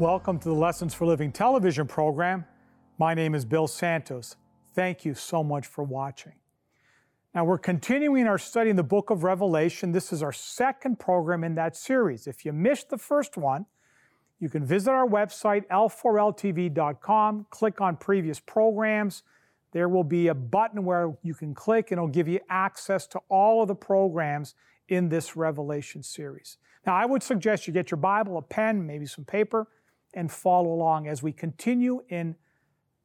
Welcome to the Lessons for Living television program. My name is Bill Santos. Thank you so much for watching. Now, we're continuing our study in the book of Revelation. This is our second program in that series. If you missed the first one, you can visit our website, l4ltv.com, click on previous programs. There will be a button where you can click and it'll give you access to all of the programs in this Revelation series. Now, I would suggest you get your Bible, a pen, maybe some paper, and follow along as we continue in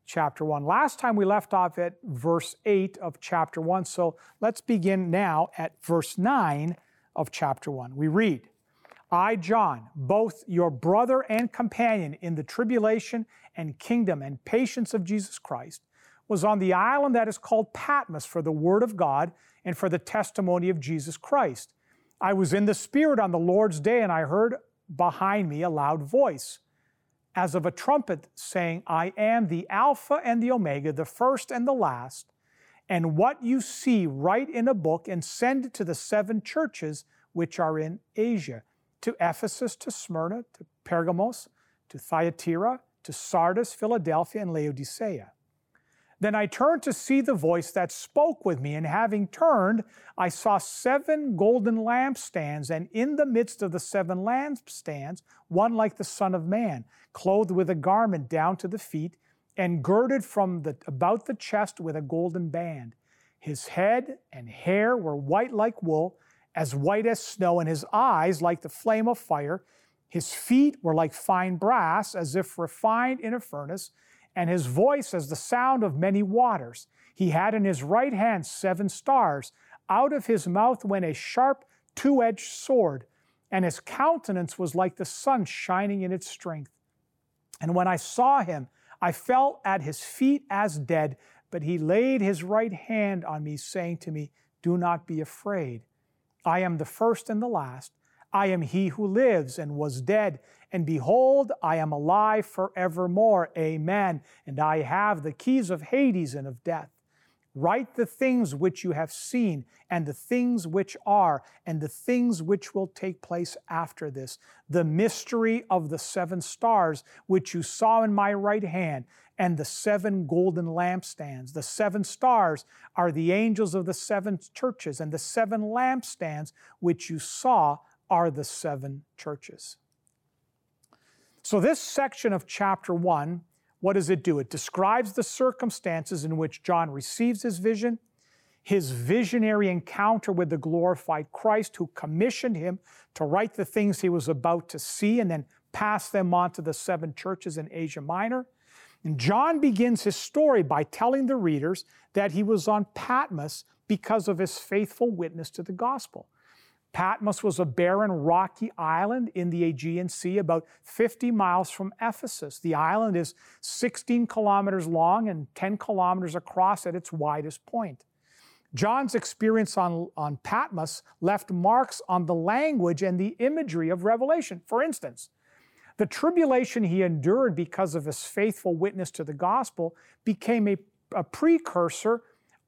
chapter 1. Last time we left off at verse 8 of chapter 1, so let's begin now at verse 9 of chapter 1. We read, I, John, both your brother and companion in the tribulation and kingdom and patience of Jesus Christ, was on the island that is called Patmos for the word of God and for the testimony of Jesus Christ. I was in the Spirit on the Lord's day, and I heard behind me a loud voice as of a trumpet, saying, I am the Alpha and the Omega, the first and the last. And what you see, write in a book and send it to the seven churches which are in Asia to Ephesus, to Smyrna, to Pergamos, to Thyatira, to Sardis, Philadelphia, and Laodicea. Then I turned to see the voice that spoke with me, and having turned, I saw seven golden lampstands, and in the midst of the seven lampstands, one like the Son of Man, clothed with a garment down to the feet, and girded from the, about the chest with a golden band. His head and hair were white like wool, as white as snow, and his eyes like the flame of fire. His feet were like fine brass, as if refined in a furnace and his voice as the sound of many waters. He had in his right hand seven stars. Out of his mouth went a sharp, two edged sword, and his countenance was like the sun shining in its strength. And when I saw him, I fell at his feet as dead, but he laid his right hand on me, saying to me, Do not be afraid. I am the first and the last. I am he who lives and was dead, and behold, I am alive forevermore. Amen. And I have the keys of Hades and of death. Write the things which you have seen, and the things which are, and the things which will take place after this. The mystery of the seven stars, which you saw in my right hand, and the seven golden lampstands. The seven stars are the angels of the seven churches, and the seven lampstands which you saw are the seven churches. So, this section of chapter 1, what does it do? It describes the circumstances in which John receives his vision, his visionary encounter with the glorified Christ who commissioned him to write the things he was about to see and then pass them on to the seven churches in Asia Minor. And John begins his story by telling the readers that he was on Patmos because of his faithful witness to the gospel. Patmos was a barren, rocky island in the Aegean Sea, about 50 miles from Ephesus. The island is 16 kilometers long and 10 kilometers across at its widest point. John's experience on, on Patmos left marks on the language and the imagery of Revelation. For instance, the tribulation he endured because of his faithful witness to the gospel became a, a precursor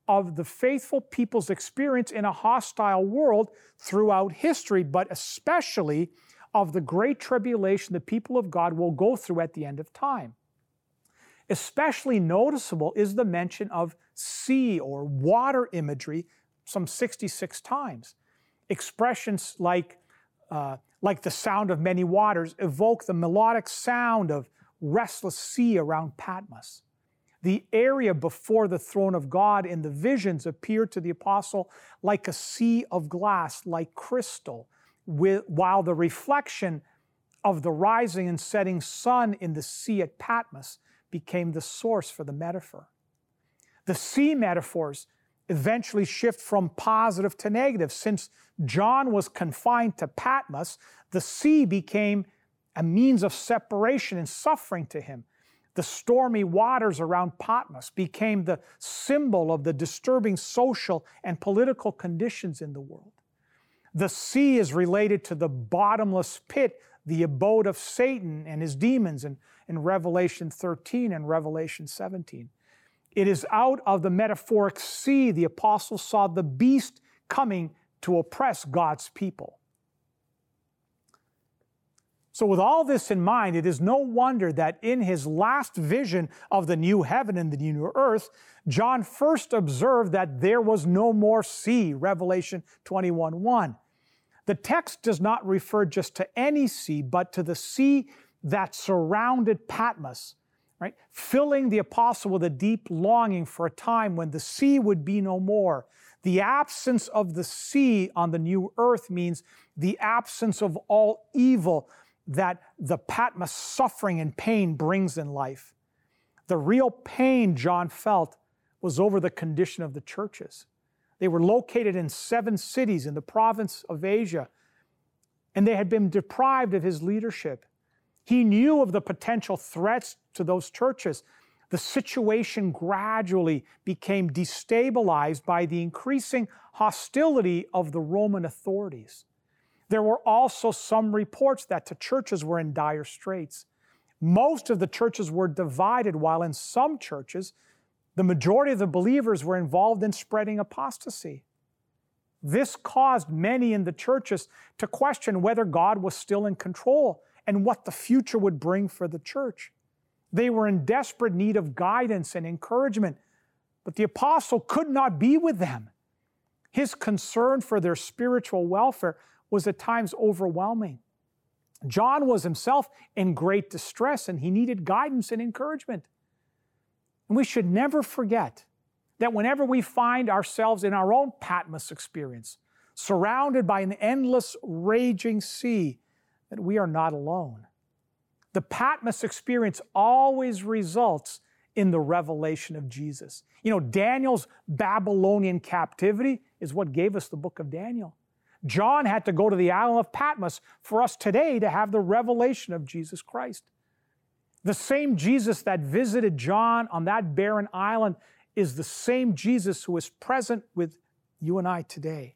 of the faithful people's experience in a hostile world throughout history, but especially of the great tribulation the people of God will go through at the end of time. Especially noticeable is the mention of sea or water imagery some 66 times. Expressions like, uh, like the sound of many waters evoke the melodic sound of restless sea around Patmos. The area before the throne of God in the visions appeared to the apostle like a sea of glass, like crystal, while the reflection of the rising and setting sun in the sea at Patmos became the source for the metaphor. The sea metaphors eventually shift from positive to negative. Since John was confined to Patmos, the sea became a means of separation and suffering to him. The stormy waters around Patmos became the symbol of the disturbing social and political conditions in the world. The sea is related to the bottomless pit, the abode of Satan and his demons in, in Revelation 13 and Revelation 17. It is out of the metaphoric sea the apostle saw the beast coming to oppress God's people. So, with all this in mind, it is no wonder that in his last vision of the new heaven and the new earth, John first observed that there was no more sea, Revelation 21 1. The text does not refer just to any sea, but to the sea that surrounded Patmos, right? Filling the apostle with a deep longing for a time when the sea would be no more. The absence of the sea on the new earth means the absence of all evil that the Patmos suffering and pain brings in life. The real pain John felt was over the condition of the churches. They were located in seven cities in the province of Asia, and they had been deprived of his leadership. He knew of the potential threats to those churches. The situation gradually became destabilized by the increasing hostility of the Roman authorities. There were also some reports that the churches were in dire straits. Most of the churches were divided, while in some churches, the majority of the believers were involved in spreading apostasy. This caused many in the churches to question whether God was still in control and what the future would bring for the church. They were in desperate need of guidance and encouragement, but the apostle could not be with them. His concern for their spiritual welfare was at times overwhelming. John was himself in great distress and he needed guidance and encouragement. And we should never forget that whenever we find ourselves in our own Patmos experience, surrounded by an endless raging sea, that we are not alone. The Patmos experience always results in the revelation of Jesus. You know, Daniel's Babylonian captivity is what gave us the book of Daniel. John had to go to the island of Patmos for us today to have the revelation of Jesus Christ. The same Jesus that visited John on that barren island is the same Jesus who is present with you and I today.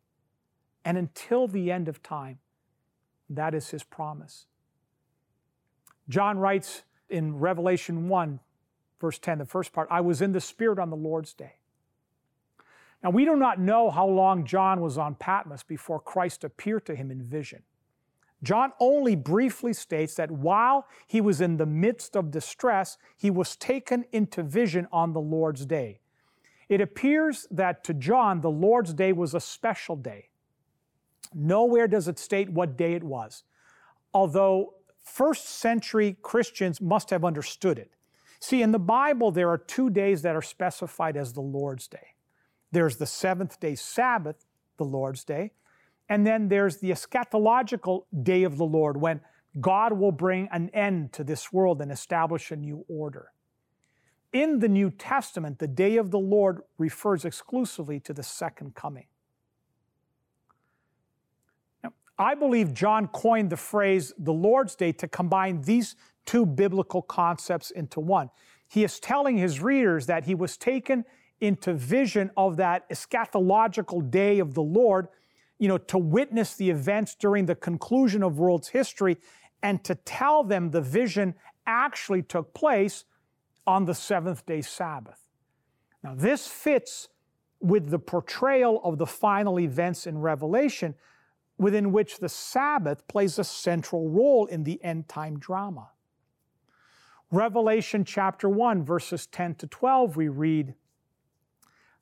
And until the end of time, that is his promise. John writes in Revelation 1, verse 10, the first part I was in the Spirit on the Lord's day. Now, we do not know how long John was on Patmos before Christ appeared to him in vision. John only briefly states that while he was in the midst of distress, he was taken into vision on the Lord's day. It appears that to John, the Lord's day was a special day. Nowhere does it state what day it was, although first century Christians must have understood it. See, in the Bible, there are two days that are specified as the Lord's day. There's the seventh day Sabbath, the Lord's day, and then there's the eschatological day of the Lord when God will bring an end to this world and establish a new order. In the New Testament, the day of the Lord refers exclusively to the second coming. Now, I believe John coined the phrase the Lord's Day to combine these two biblical concepts into one. He is telling his readers that he was taken into vision of that eschatological day of the Lord, you know, to witness the events during the conclusion of world's history and to tell them the vision actually took place on the seventh day Sabbath. Now, this fits with the portrayal of the final events in Revelation, within which the Sabbath plays a central role in the end time drama. Revelation chapter 1, verses 10 to 12, we read,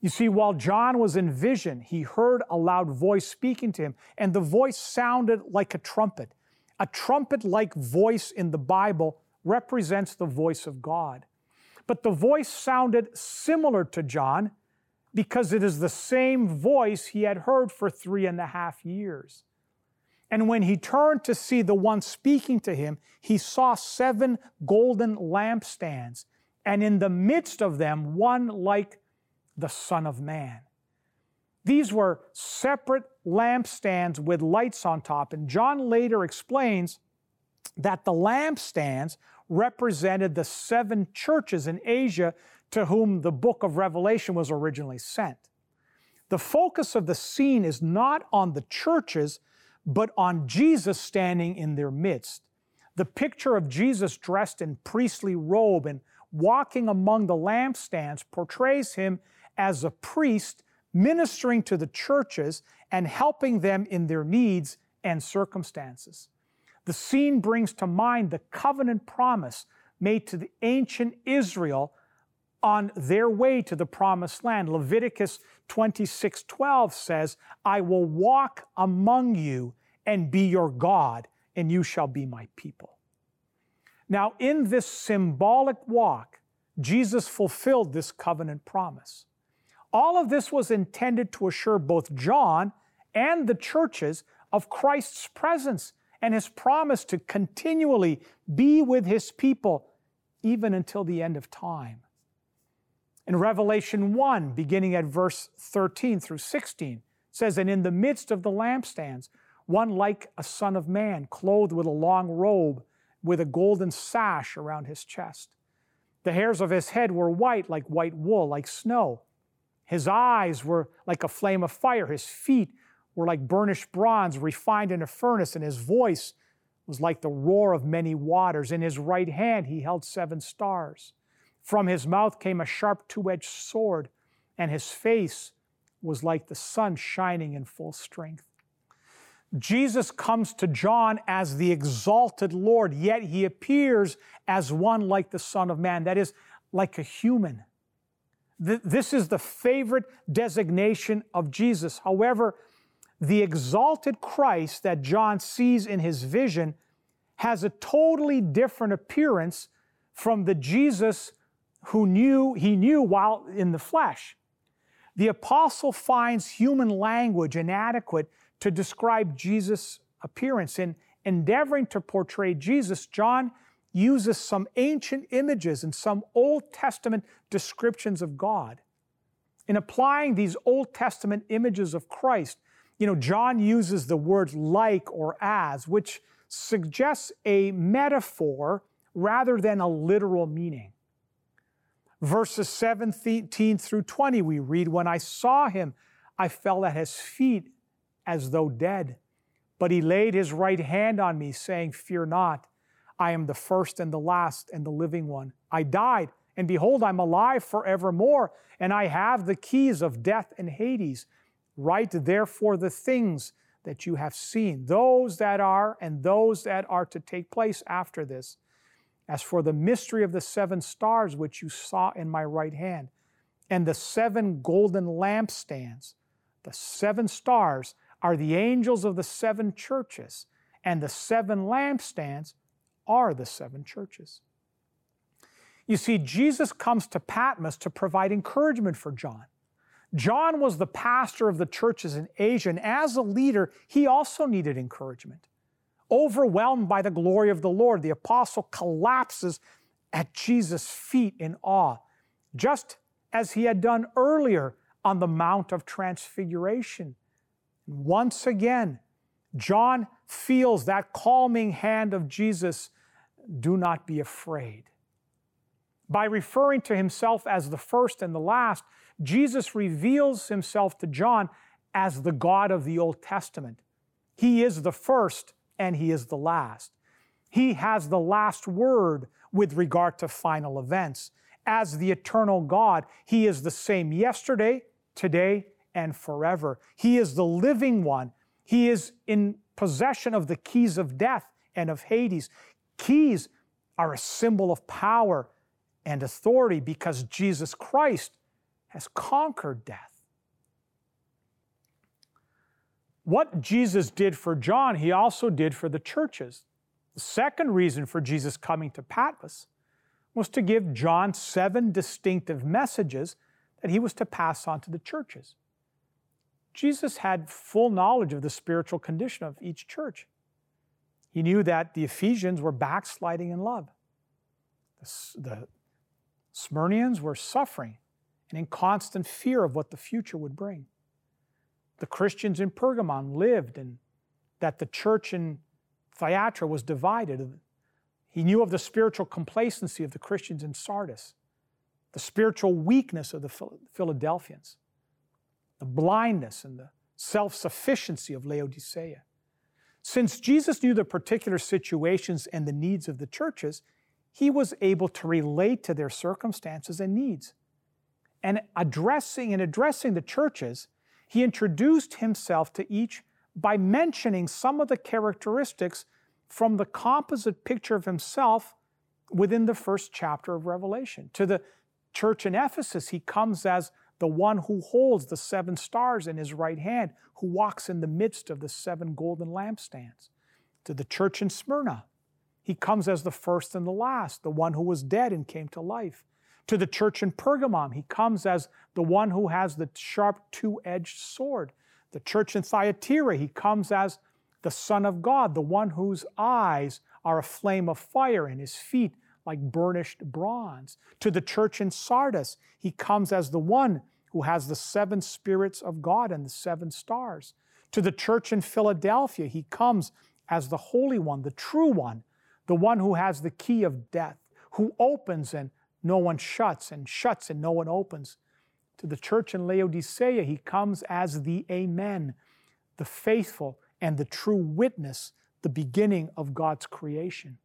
You see, while John was in vision, he heard a loud voice speaking to him, and the voice sounded like a trumpet. A trumpet like voice in the Bible represents the voice of God. But the voice sounded similar to John because it is the same voice he had heard for three and a half years. And when he turned to see the one speaking to him, he saw seven golden lampstands, and in the midst of them, one like the Son of Man. These were separate lampstands with lights on top, and John later explains that the lampstands represented the seven churches in Asia to whom the book of Revelation was originally sent. The focus of the scene is not on the churches, but on Jesus standing in their midst. The picture of Jesus dressed in priestly robe and walking among the lampstands portrays him as a priest ministering to the churches and helping them in their needs and circumstances. The scene brings to mind the covenant promise made to the ancient Israel on their way to the promised land. Leviticus 26:12 says, "I will walk among you and be your God, and you shall be my people." Now, in this symbolic walk, Jesus fulfilled this covenant promise. All of this was intended to assure both John and the churches of Christ's presence and his promise to continually be with his people even until the end of time. In Revelation 1, beginning at verse 13 through 16, says, And in the midst of the lampstands, one like a son of man, clothed with a long robe, with a golden sash around his chest. The hairs of his head were white, like white wool, like snow. His eyes were like a flame of fire. His feet were like burnished bronze refined in a furnace, and his voice was like the roar of many waters. In his right hand he held seven stars. From his mouth came a sharp two edged sword, and his face was like the sun shining in full strength. Jesus comes to John as the exalted Lord, yet he appears as one like the Son of Man, that is, like a human. This is the favorite designation of Jesus. However, the exalted Christ that John sees in his vision has a totally different appearance from the Jesus who knew he knew while in the flesh. The apostle finds human language inadequate to describe Jesus' appearance. In endeavoring to portray Jesus, John uses some ancient images and some Old Testament descriptions of God. In applying these Old Testament images of Christ, you know, John uses the words like or as, which suggests a metaphor rather than a literal meaning. Verses 17 through 20, we read, When I saw him, I fell at his feet as though dead. But he laid his right hand on me, saying, Fear not, I am the first and the last and the living one. I died, and behold, I'm alive forevermore, and I have the keys of death and Hades. Write therefore the things that you have seen, those that are and those that are to take place after this. As for the mystery of the seven stars which you saw in my right hand, and the seven golden lampstands, the seven stars are the angels of the seven churches, and the seven lampstands are the seven churches. You see, Jesus comes to Patmos to provide encouragement for John. John was the pastor of the churches in Asia, and as a leader, he also needed encouragement. Overwhelmed by the glory of the Lord, the apostle collapses at Jesus' feet in awe, just as he had done earlier on the Mount of Transfiguration. Once again, John feels that calming hand of Jesus do not be afraid. By referring to himself as the first and the last, Jesus reveals himself to John as the God of the Old Testament. He is the first and he is the last. He has the last word with regard to final events. As the eternal God, he is the same yesterday, today, and forever. He is the living one. He is in possession of the keys of death and of Hades. Keys are a symbol of power and authority because Jesus Christ has conquered death. What Jesus did for John, he also did for the churches. The second reason for Jesus coming to Patmos was to give John seven distinctive messages that he was to pass on to the churches. Jesus had full knowledge of the spiritual condition of each church. He knew that the Ephesians were backsliding in love. The, the Smyrnians were suffering and in constant fear of what the future would bring the Christians in Pergamon lived and that the church in Thyatira was divided. He knew of the spiritual complacency of the Christians in Sardis, the spiritual weakness of the Philadelphians, the blindness and the self sufficiency of Laodicea. Since Jesus knew the particular situations and the needs of the churches, he was able to relate to their circumstances and needs. And addressing and addressing the churches, he introduced himself to each by mentioning some of the characteristics from the composite picture of himself within the first chapter of Revelation. To the church in Ephesus, he comes as the one who holds the seven stars in his right hand, who walks in the midst of the seven golden lampstands. To the church in Smyrna, he comes as the first and the last, the one who was dead and came to life. To the church in Pergamum, he comes as the one who has the sharp two edged sword. The church in Thyatira, he comes as the Son of God, the one whose eyes are a flame of fire and his feet like burnished bronze. To the church in Sardis, he comes as the one who has the seven spirits of God and the seven stars. To the church in Philadelphia, he comes as the Holy One, the true one, the one who has the key of death, who opens and no one shuts, and shuts and no one opens. To the church in Laodicea, he comes as the Amen, the faithful and the true witness, the beginning of God's creation.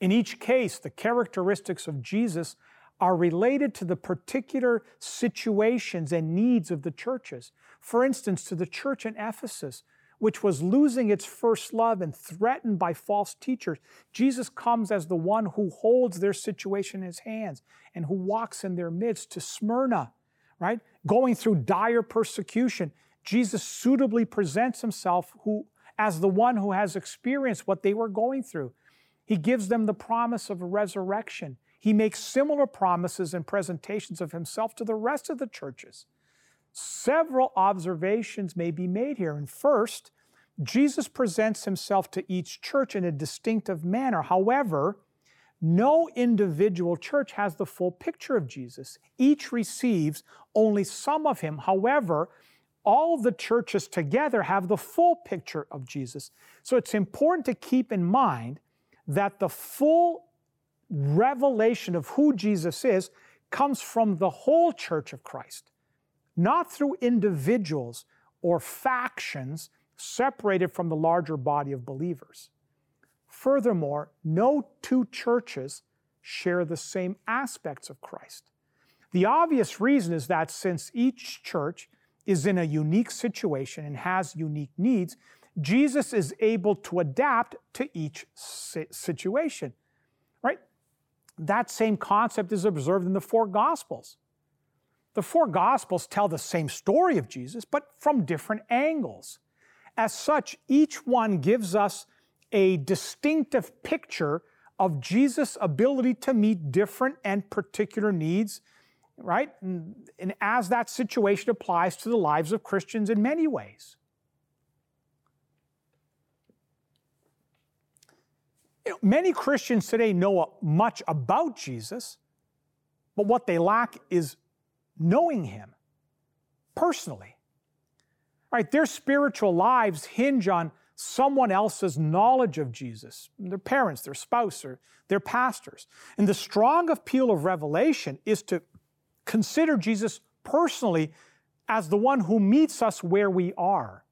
In each case, the characteristics of Jesus are related to the particular situations and needs of the churches. For instance, to the church in Ephesus, which was losing its first love and threatened by false teachers, Jesus comes as the one who holds their situation in his hands and who walks in their midst to Smyrna, right? Going through dire persecution. Jesus suitably presents himself who, as the one who has experienced what they were going through. He gives them the promise of a resurrection. He makes similar promises and presentations of himself to the rest of the churches. Several observations may be made here. And first, Jesus presents himself to each church in a distinctive manner. However, no individual church has the full picture of Jesus. Each receives only some of him. However, all the churches together have the full picture of Jesus. So it's important to keep in mind that the full revelation of who Jesus is comes from the whole church of Christ not through individuals or factions separated from the larger body of believers. Furthermore, no two churches share the same aspects of Christ. The obvious reason is that since each church is in a unique situation and has unique needs, Jesus is able to adapt to each situation. Right? That same concept is observed in the four gospels. The four Gospels tell the same story of Jesus, but from different angles. As such, each one gives us a distinctive picture of Jesus' ability to meet different and particular needs, right? And, and, as that situation applies to the lives of Christians in many ways. You know, many Christians today know much about Jesus, but what they lack is knowing Him personally. Right? Their spiritual lives hinge on someone else's knowledge of Jesus, their parents, their spouse, or their pastors. And the strong appeal of revelation is to consider Jesus personally as the one who meets us where we are.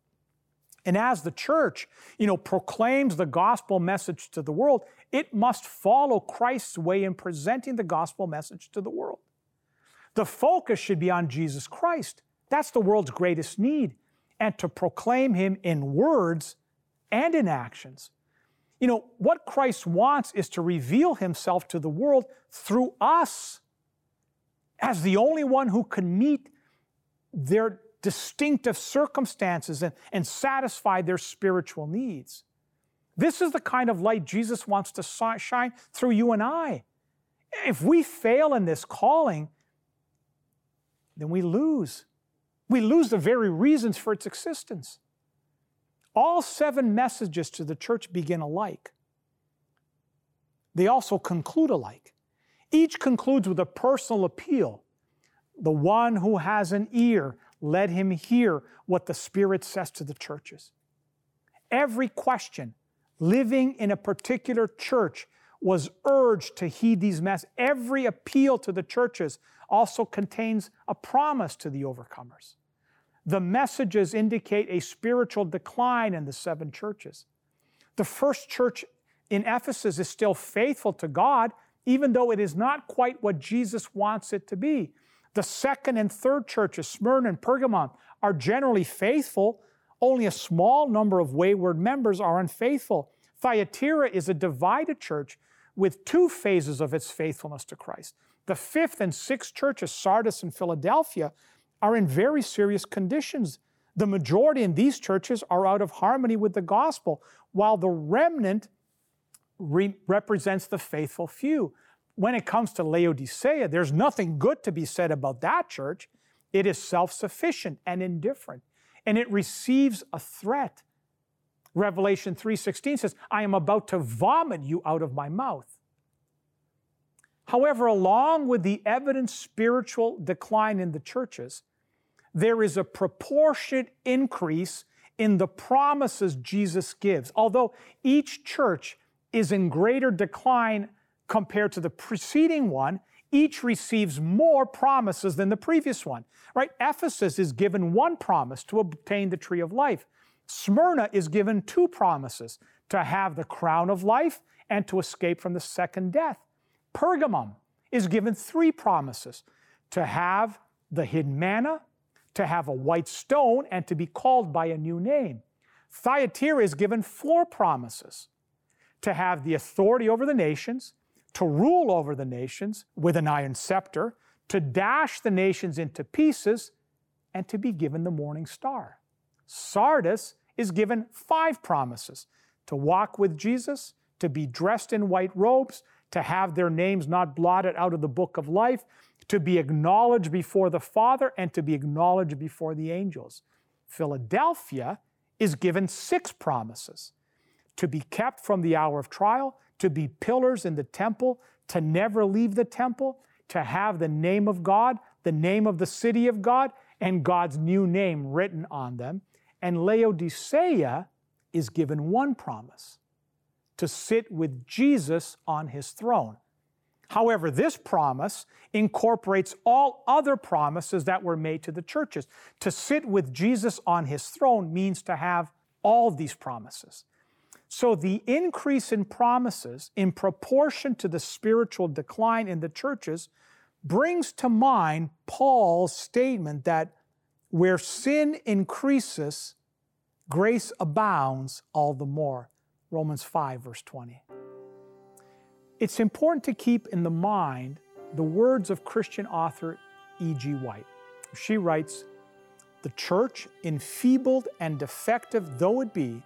And as the church, you know, proclaims the gospel message to the world, it must follow Christ's way in presenting the gospel message to the world. The focus should be on Jesus Christ. That's the world's greatest need. And to proclaim Him in words and in actions. You know, what Christ wants is to reveal Himself to the world through us as the only one who can meet their distinctive circumstances and, and satisfy their spiritual needs. This is the kind of light Jesus wants to shine through you and I. If we fail in this calling, then we lose. We lose the very reasons for its existence. All seven messages to the church begin alike. They also conclude alike. Each concludes with a personal appeal. The one who has an ear, let him hear what the Spirit says to the churches. Every question living in a particular church was urged to heed these messages. Every appeal to the churches also contains a promise to the overcomers. The messages indicate a spiritual decline in the seven churches. The first church in Ephesus is still faithful to God, even though it is not quite what Jesus wants it to be. The second and third churches, Smyrna and Pergamon, are generally faithful. Only a small number of wayward members are unfaithful. Thyatira is a divided church with two phases of its faithfulness to Christ. The fifth and sixth churches, Sardis and Philadelphia, are in very serious conditions. The majority in these churches are out of harmony with the gospel, while the remnant re- represents the faithful few. When it comes to Laodicea, there's nothing good to be said about that church. It is self sufficient and indifferent, and it receives a threat. Revelation 3:16 says, "I am about to vomit you out of my mouth." However, along with the evident spiritual decline in the churches, there is a proportionate increase in the promises Jesus gives. Although each church is in greater decline compared to the preceding one, each receives more promises than the previous one. Right? Ephesus is given one promise to obtain the tree of life. Smyrna is given two promises to have the crown of life and to escape from the second death. Pergamum is given three promises to have the hidden manna, to have a white stone, and to be called by a new name. Thyatira is given four promises to have the authority over the nations, to rule over the nations with an iron scepter, to dash the nations into pieces, and to be given the morning star. Sardis is given five promises to walk with Jesus, to be dressed in white robes, to have their names not blotted out of the book of life, to be acknowledged before the Father, and to be acknowledged before the angels. Philadelphia is given six promises to be kept from the hour of trial, to be pillars in the temple, to never leave the temple, to have the name of God, the name of the city of God, and God's new name written on them. And Laodicea is given one promise to sit with Jesus on his throne. However, this promise incorporates all other promises that were made to the churches. To sit with Jesus on his throne means to have all these promises. So the increase in promises in proportion to the spiritual decline in the churches brings to mind Paul's statement that where sin increases, grace abounds all the more. Romans 5, verse 20. It's important to keep in the mind the words of Christian author E.G. White. She writes, The church, enfeebled and defective though it be,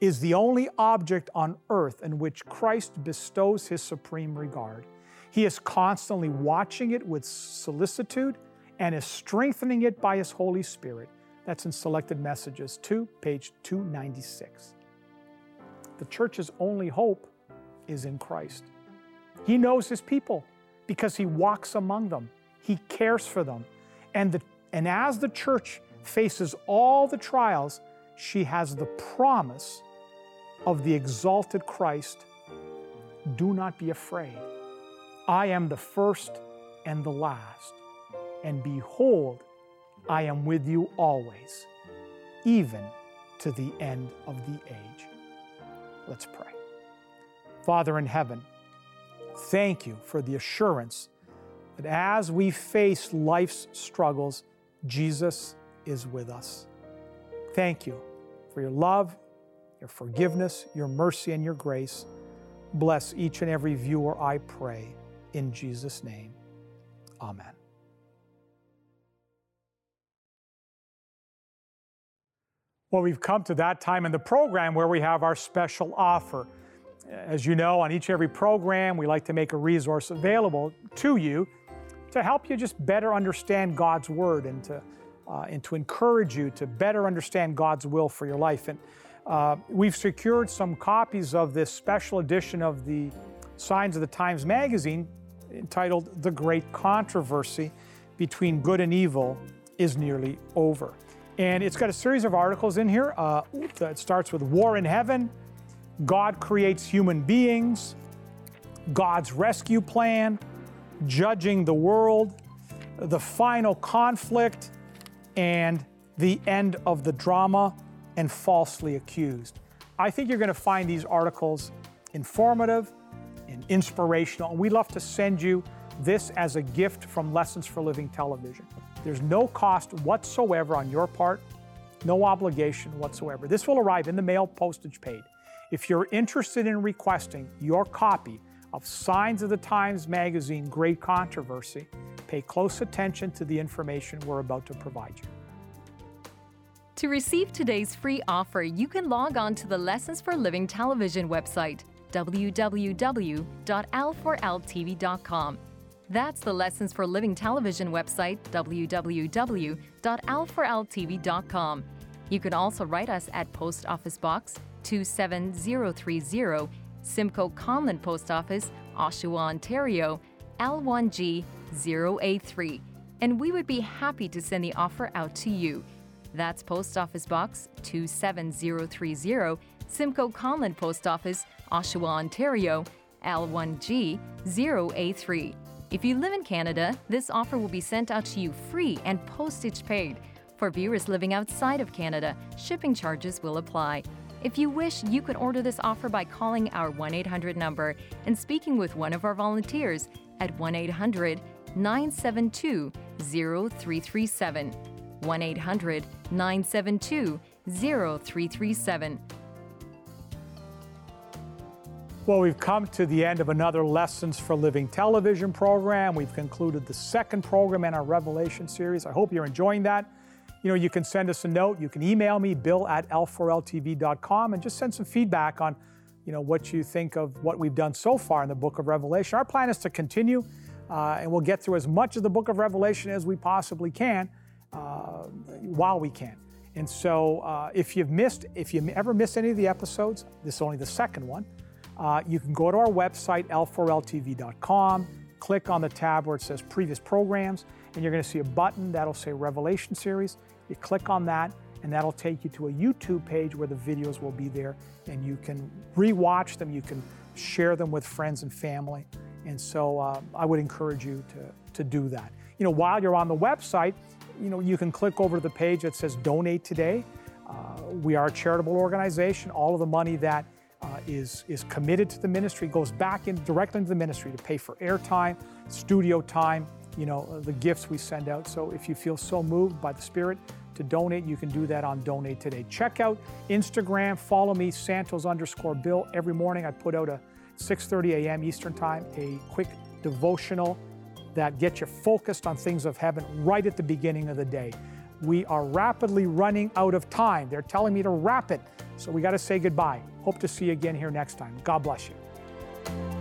is the only object on earth in which Christ bestows his supreme regard. He is constantly watching it with solicitude and is strengthening it by his Holy Spirit. That's in Selected Messages 2, page 296. The church's only hope is in Christ. He knows his people because he walks among them, he cares for them. And, the, and as the church faces all the trials, she has the promise of the exalted Christ do not be afraid. I am the first and the last. And behold, I am with you always, even to the end of the age. Let's pray. Father in heaven, thank you for the assurance that as we face life's struggles, Jesus is with us. Thank you for your love, your forgiveness, your mercy, and your grace. Bless each and every viewer, I pray, in Jesus' name. Amen. Well, we've come to that time in the program where we have our special offer. As you know, on each and every program, we like to make a resource available to you to help you just better understand God's Word and to uh, and to encourage you to better understand God's will for your life. And uh, we've secured some copies of this special edition of the Signs of the Times magazine entitled The Great Controversy Between Good and Evil is Nearly Over. And it's got a series of articles in here. Uh, it starts with War in Heaven, God Creates Human Beings, God's rescue plan, judging the world, the final conflict, and the end of the drama and falsely accused. I think you're going to find these articles informative and inspirational, and we love to send you this as a gift from Lessons for Living Television. There's no cost whatsoever on your part, no obligation whatsoever. This will arrive in the mail postage paid. If you're interested in requesting your copy of Signs of the Times magazine Great Controversy, pay close attention to the information we're about to provide you. To receive today's free offer, you can log on to the Lessons for Living television website, www.l4ltv.com. That's the Lessons for Living television website, www.l4ltv.com. You can also write us at Post Office Box 27030, Simcoe Conlin Post Office, Oshawa, Ontario, L1G 0A3, and we would be happy to send the offer out to you. That's Post Office Box 27030, Simcoe Conlin Post Office, Oshawa, Ontario, L1G 0A3. If you live in Canada, this offer will be sent out to you free and postage paid. For viewers living outside of Canada, shipping charges will apply. If you wish, you can order this offer by calling our 1 800 number and speaking with one of our volunteers at 1 800 972 0337. 1 800 972 0337. Well, we've come to the end of another Lessons for Living television program. We've concluded the second program in our Revelation series. I hope you're enjoying that. You know, you can send us a note. You can email me, bill at l4ltv.com, and just send some feedback on, you know, what you think of what we've done so far in the book of Revelation. Our plan is to continue, uh, and we'll get through as much of the book of Revelation as we possibly can uh, while we can. And so, uh, if you've missed, if you ever missed any of the episodes, this is only the second one. Uh, you can go to our website, l4ltv.com, click on the tab where it says previous programs, and you're going to see a button that'll say Revelation Series. You click on that, and that'll take you to a YouTube page where the videos will be there, and you can rewatch them, you can share them with friends and family. And so uh, I would encourage you to, to do that. You know, while you're on the website, you know, you can click over to the page that says Donate Today. Uh, we are a charitable organization. All of the money that uh, is, is committed to the ministry, goes back in directly into the ministry to pay for airtime, studio time, you know, uh, the gifts we send out. So if you feel so moved by the Spirit to donate, you can do that on Donate Today. Check out Instagram, follow me, Santos underscore Bill. Every morning I put out a 6.30 a.m. Eastern Time, a quick devotional that gets you focused on things of heaven right at the beginning of the day. We are rapidly running out of time. They're telling me to wrap it. So we got to say goodbye. Hope to see you again here next time. God bless you.